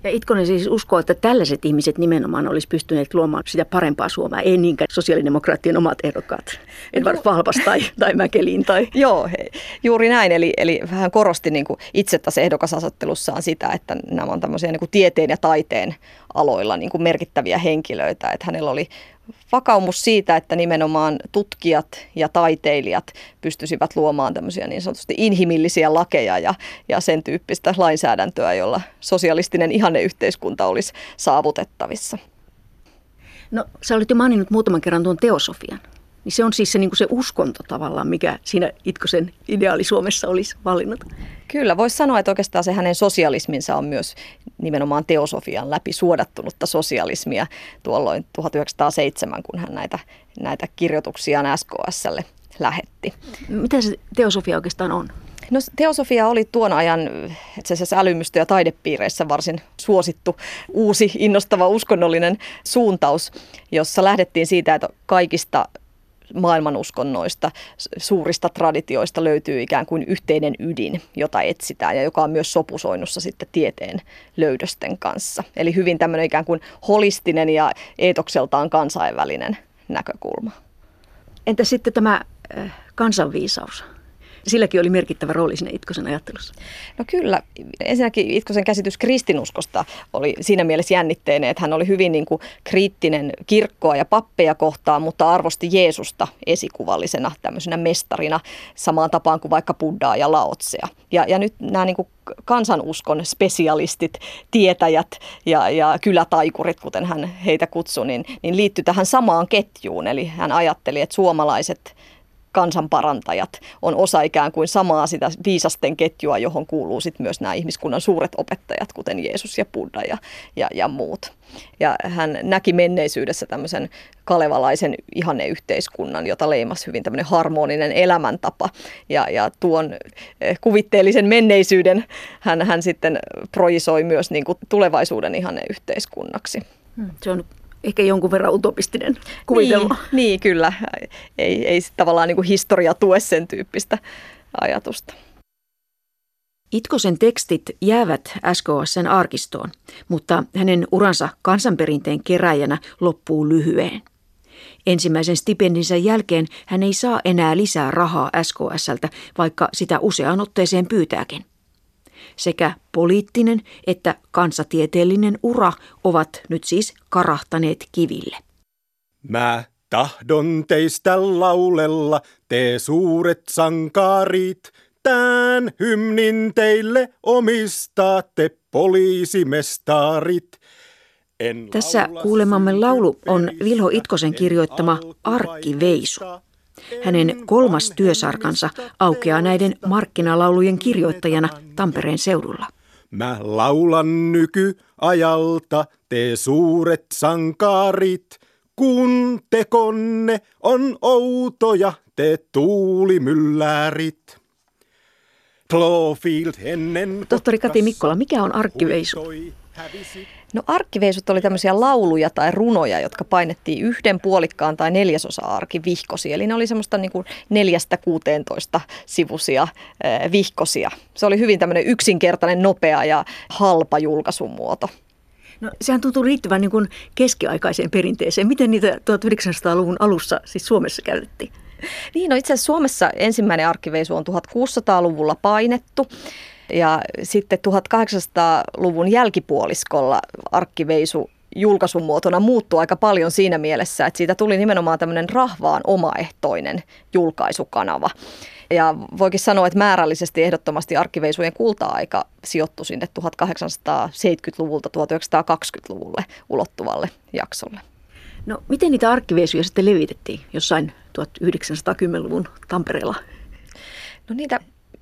Ja Itkonen siis uskoo, että tällaiset ihmiset nimenomaan olisi pystyneet luomaan sitä parempaa Suomea, ei niinkään sosiaalidemokraattien omat ehdokkaat, Edvard Valpas tai, tai Mäkelin. Tai. Joo, he, juuri näin. Eli, eli vähän korosti niin kuin itse tässä ehdokasasettelussaan sitä, että nämä on tämmöisiä niin kuin tieteen ja taiteen aloilla niin kuin merkittäviä henkilöitä. Että hänellä oli vakaumus siitä, että nimenomaan tutkijat ja taiteilijat pystyisivät luomaan tämmöisiä niin sanotusti inhimillisiä lakeja ja, ja sen tyyppistä lainsäädäntöä, jolla sosialistinen ihanneyhteiskunta olisi saavutettavissa. No sä olit jo maininnut muutaman kerran tuon teosofian. Niin se on siis se, niin kuin se uskonto tavallaan, mikä siinä Itkosen ideaali Suomessa olisi valinnut. Kyllä, voisi sanoa, että oikeastaan se hänen sosialisminsa on myös nimenomaan teosofian läpi suodattunutta sosialismia tuolloin 1907, kun hän näitä, näitä kirjoituksiaan SKSlle lähetti. Mitä se teosofia oikeastaan on? No teosofia oli tuon ajan itse asiassa älymystö- ja taidepiireissä varsin suosittu uusi innostava uskonnollinen suuntaus, jossa lähdettiin siitä, että kaikista maailmanuskonnoista, suurista traditioista löytyy ikään kuin yhteinen ydin, jota etsitään ja joka on myös sopusoinnussa sitten tieteen löydösten kanssa. Eli hyvin tämmöinen ikään kuin holistinen ja eetokseltaan kansainvälinen näkökulma. Entä sitten tämä äh, kansanviisaus? Silläkin oli merkittävä rooli siinä Itkosen ajattelussa. No kyllä. Ensinnäkin Itkosen käsitys kristinuskosta oli siinä mielessä jännitteinen, että hän oli hyvin niin kuin kriittinen kirkkoa ja pappeja kohtaan, mutta arvosti Jeesusta esikuvallisena tämmöisenä mestarina samaan tapaan kuin vaikka Buddhaa ja Laotsea. Ja, ja nyt nämä niin kuin kansanuskon spesialistit, tietäjät ja, ja kylätaikurit, kuten hän heitä kutsui, niin, niin liittyi tähän samaan ketjuun. Eli hän ajatteli, että suomalaiset kansanparantajat on osa ikään kuin samaa sitä viisasten ketjua, johon kuuluu sitten myös nämä ihmiskunnan suuret opettajat, kuten Jeesus ja Buddha ja, ja, ja muut. Ja hän näki menneisyydessä tämmöisen kalevalaisen ihanneyhteiskunnan, jota leimasi hyvin tämmöinen harmoninen elämäntapa. Ja, ja tuon eh, kuvitteellisen menneisyyden hän, hän sitten projisoi myös niin kuin tulevaisuuden ihanneyhteiskunnaksi. Hmm, se on ehkä jonkun verran utopistinen kuvitelma. Niin, niin kyllä. Ei, ei tavallaan niin kuin historia tue sen tyyppistä ajatusta. Itkosen tekstit jäävät SKSn arkistoon, mutta hänen uransa kansanperinteen keräjänä loppuu lyhyen. Ensimmäisen stipendinsa jälkeen hän ei saa enää lisää rahaa SKSltä, vaikka sitä useaan otteeseen pyytääkin. Sekä poliittinen että kansatieteellinen ura ovat nyt siis karahtaneet kiville. Mä tahdon teistä laulella, te suuret sankarit, Tän hymnin teille omistatte poliisimestarit. En Tässä kuulemamme laulu on Vilho Itkosen kirjoittama Arkkiveisu. Hänen kolmas työsarkansa aukeaa näiden markkinalaulujen kirjoittajana Tampereen seudulla. Mä laulan nykyajalta, te suuret sankarit, kun tekonne on outoja, te tuulimyllärit. Tohtori Kati Mikkola, mikä on arkkiveisu? No arkkiveisut oli tämmöisiä lauluja tai runoja, jotka painettiin yhden puolikkaan tai neljäsosa arkivihkosia. Eli ne oli semmoista niin kuin neljästä kuuteentoista sivusia eh, vihkosia. Se oli hyvin tämmöinen yksinkertainen, nopea ja halpa julkaisumuoto. No, sehän tuntuu riittävän niin kuin keskiaikaiseen perinteeseen. Miten niitä 1900-luvun alussa siis Suomessa käytettiin? Niin, no itse asiassa Suomessa ensimmäinen arkkiveisu on 1600-luvulla painettu. Ja sitten 1800-luvun jälkipuoliskolla arkkiveisu julkaisun muotona muuttui aika paljon siinä mielessä, että siitä tuli nimenomaan tämmöinen rahvaan omaehtoinen julkaisukanava. Ja voikin sanoa, että määrällisesti ehdottomasti arkkiveisujen kulta-aika sijoittui sinne 1870-luvulta 1920-luvulle ulottuvalle jaksolle. No miten niitä arkkiveisuja sitten levitettiin jossain 1910-luvun Tampereella? No niitä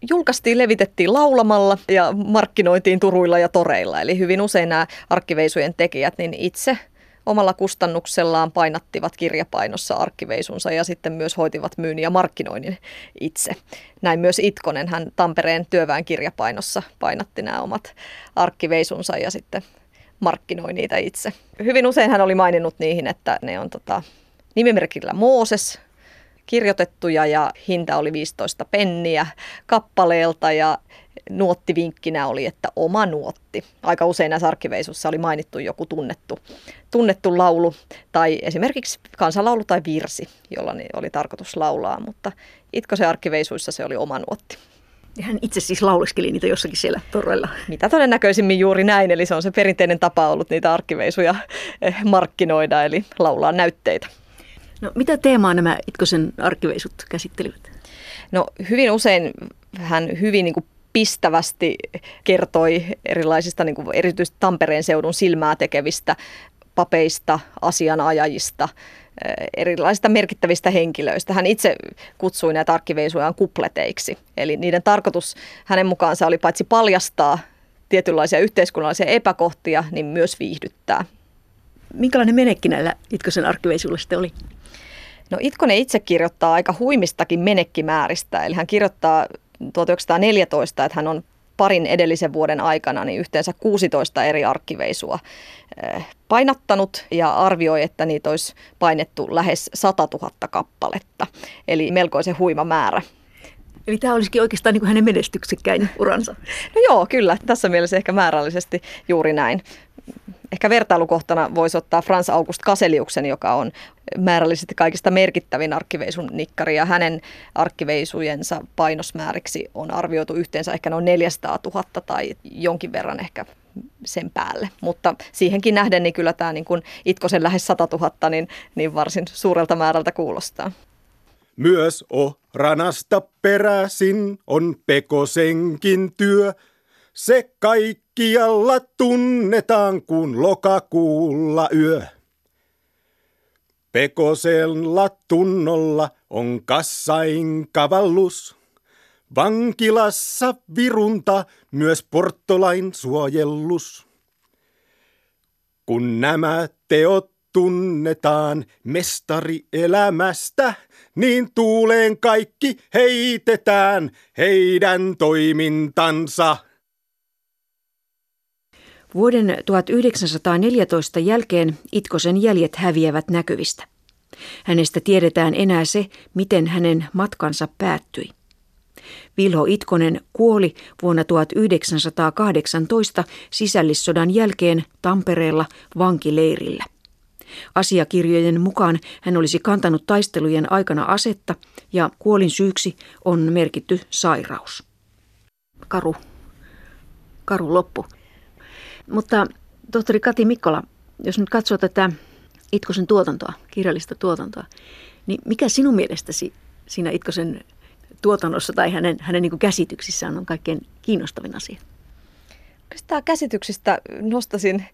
julkaistiin, levitettiin laulamalla ja markkinoitiin turuilla ja toreilla. Eli hyvin usein nämä arkkiveisujen tekijät niin itse omalla kustannuksellaan painattivat kirjapainossa arkkiveisunsa ja sitten myös hoitivat myynnin ja markkinoinnin itse. Näin myös Itkonen, hän Tampereen työväen kirjapainossa painatti nämä omat arkkiveisunsa ja sitten markkinoi niitä itse. Hyvin usein hän oli maininnut niihin, että ne on tota, nimimerkillä Mooses, kirjoitettuja ja hinta oli 15 penniä kappaleelta ja nuottivinkkinä oli, että oma nuotti. Aika usein näissä arkkiveisussa oli mainittu joku tunnettu, tunnettu laulu tai esimerkiksi kansanlaulu tai virsi, jolla oli tarkoitus laulaa, mutta Itkosen arkkiveisuissa se oli oma nuotti. Ja hän itse siis lauleskeli niitä jossakin siellä torrella. Mitä todennäköisimmin juuri näin, eli se on se perinteinen tapa ollut niitä arkkiveisuja eh, markkinoida, eli laulaa näytteitä. No mitä teemaa nämä Itkosen arkkiveisut käsittelivät? No hyvin usein hän hyvin niin kuin pistävästi kertoi erilaisista, niin kuin erityisesti Tampereen seudun silmää tekevistä papeista, asianajajista, eh, erilaisista merkittävistä henkilöistä. Hän itse kutsui näitä arkkiveisujaan kupleteiksi. Eli niiden tarkoitus hänen mukaansa oli paitsi paljastaa tietynlaisia yhteiskunnallisia epäkohtia, niin myös viihdyttää. Minkälainen menekki näillä Itkosen arkkiveisuilla sitten oli? No Itkonen itse kirjoittaa aika huimistakin menekkimääristä, eli hän kirjoittaa 1914, että hän on parin edellisen vuoden aikana niin yhteensä 16 eri arkkiveisua painattanut ja arvioi, että niitä olisi painettu lähes 100 000 kappaletta, eli melkoisen huima määrä. Eli tämä olisikin oikeastaan niin kuin hänen menestyksekkäin uransa. No joo, kyllä. Tässä mielessä ehkä määrällisesti juuri näin. Ehkä vertailukohtana voisi ottaa Frans August Kaseliuksen, joka on määrällisesti kaikista merkittävin arkkiveisun nikkari ja hänen arkkiveisujensa painosmääriksi on arvioitu yhteensä ehkä noin 400 000 tai jonkin verran ehkä sen päälle. Mutta siihenkin nähden niin kyllä tämä niin kuin Itkosen lähes 100 000 niin, niin varsin suurelta määrältä kuulostaa. Myös ohranasta peräisin on Pekosenkin työ. Se kaikkialla tunnetaan kuin lokakuulla yö. Pekosella tunnolla on kassain kavallus. Vankilassa virunta myös porttolain suojellus. Kun nämä teot tunnetaan mestari elämästä, niin tuuleen kaikki heitetään heidän toimintansa. Vuoden 1914 jälkeen Itkosen jäljet häviävät näkyvistä. Hänestä tiedetään enää se, miten hänen matkansa päättyi. Vilho Itkonen kuoli vuonna 1918 sisällissodan jälkeen Tampereella vankileirillä. Asiakirjojen mukaan hän olisi kantanut taistelujen aikana asetta ja kuolin syyksi on merkitty sairaus. Karu. Karu loppu. Mutta tohtori Kati Mikkola, jos nyt katsoo tätä Itkosen tuotantoa, kirjallista tuotantoa, niin mikä sinun mielestäsi siinä Itkosen tuotannossa tai hänen, hänen niin käsityksissään on kaikkein kiinnostavin asia? Oikeastaan käsityksistä nostasin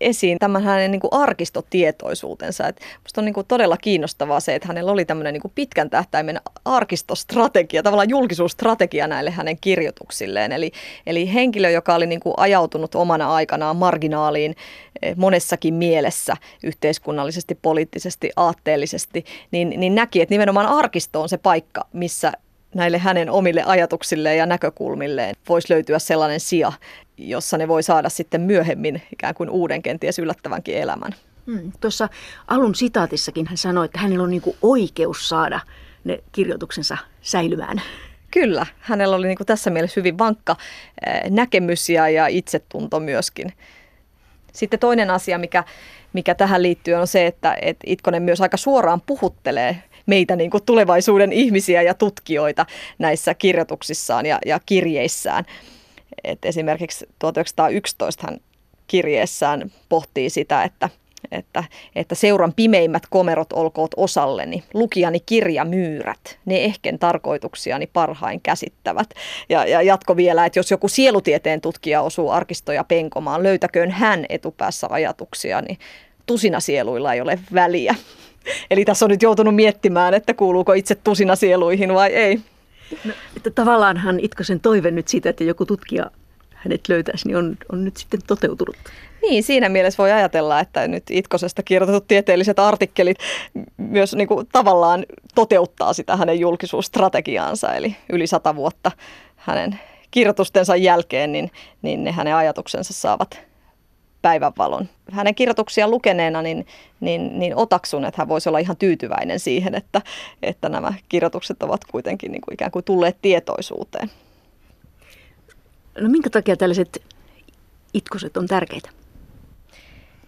esiin tämän hänen niin kuin arkistotietoisuutensa. Et musta on niin kuin todella kiinnostavaa se, että hänellä oli tämmöinen niin kuin pitkän tähtäimen arkistostrategia, tavallaan julkisuusstrategia näille hänen kirjoituksilleen. Eli, eli henkilö, joka oli niin kuin ajautunut omana aikanaan marginaaliin eh, monessakin mielessä yhteiskunnallisesti, poliittisesti, aatteellisesti, niin, niin näki, että nimenomaan arkisto on se paikka, missä näille hänen omille ajatuksilleen ja näkökulmilleen voisi löytyä sellainen sija, jossa ne voi saada sitten myöhemmin ikään kuin uuden kenties yllättävänkin elämän. Hmm. Tuossa alun sitaatissakin hän sanoi, että hänellä on niin kuin oikeus saada ne kirjoituksensa säilymään. Kyllä, hänellä oli niin kuin tässä mielessä hyvin vankka eh, näkemys ja, ja itsetunto myöskin. Sitten toinen asia, mikä, mikä tähän liittyy, on se, että, että Itkonen myös aika suoraan puhuttelee meitä niin kuin tulevaisuuden ihmisiä ja tutkijoita näissä kirjoituksissaan ja, ja kirjeissään. Et esimerkiksi 1911 hän kirjeessään pohtii sitä, että että, että seuran pimeimmät komerot olkoot osalleni, lukijani kirjamyyrät, ne ehken tarkoituksiani parhain käsittävät. Ja, ja jatko vielä, että jos joku sielutieteen tutkija osuu arkistoja penkomaan, löytäköön hän etupäässä ajatuksia, niin tusina sieluilla ei ole väliä. Eli tässä on nyt joutunut miettimään, että kuuluuko itse tusina sieluihin vai ei. No, että tavallaanhan Itkosen toive nyt siitä, että joku tutkija hänet löytäisi, niin on, on nyt sitten toteutunut. Niin, siinä mielessä voi ajatella, että nyt Itkosesta kirjoitetut tieteelliset artikkelit myös niin kuin, tavallaan toteuttaa sitä hänen julkisuusstrategiaansa, eli yli sata vuotta hänen kirjoitustensa jälkeen, niin, niin ne hänen ajatuksensa saavat päivänvalon. Hänen kirjoituksia lukeneena niin, niin, niin otaksun, että hän voisi olla ihan tyytyväinen siihen, että, että nämä kirjoitukset ovat kuitenkin niin kuin ikään kuin tulleet tietoisuuteen. No minkä takia tällaiset itkoset on tärkeitä?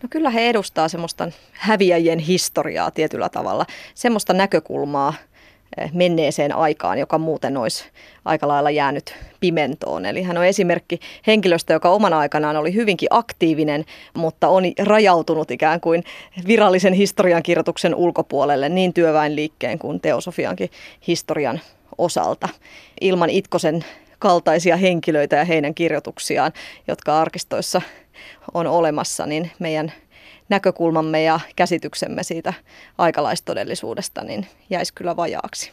No kyllä he edustaa semmoista häviäjien historiaa tietyllä tavalla, semmoista näkökulmaa, menneeseen aikaan, joka muuten olisi aika lailla jäänyt pimentoon. Eli hän on esimerkki henkilöstä, joka omana aikanaan oli hyvinkin aktiivinen, mutta on rajautunut ikään kuin virallisen historiankirjoituksen ulkopuolelle niin työväenliikkeen kuin teosofiankin historian osalta. Ilman Itkosen kaltaisia henkilöitä ja heidän kirjoituksiaan, jotka arkistoissa on olemassa, niin meidän näkökulmamme ja käsityksemme siitä aikalaistodellisuudesta niin jäisi kyllä vajaaksi.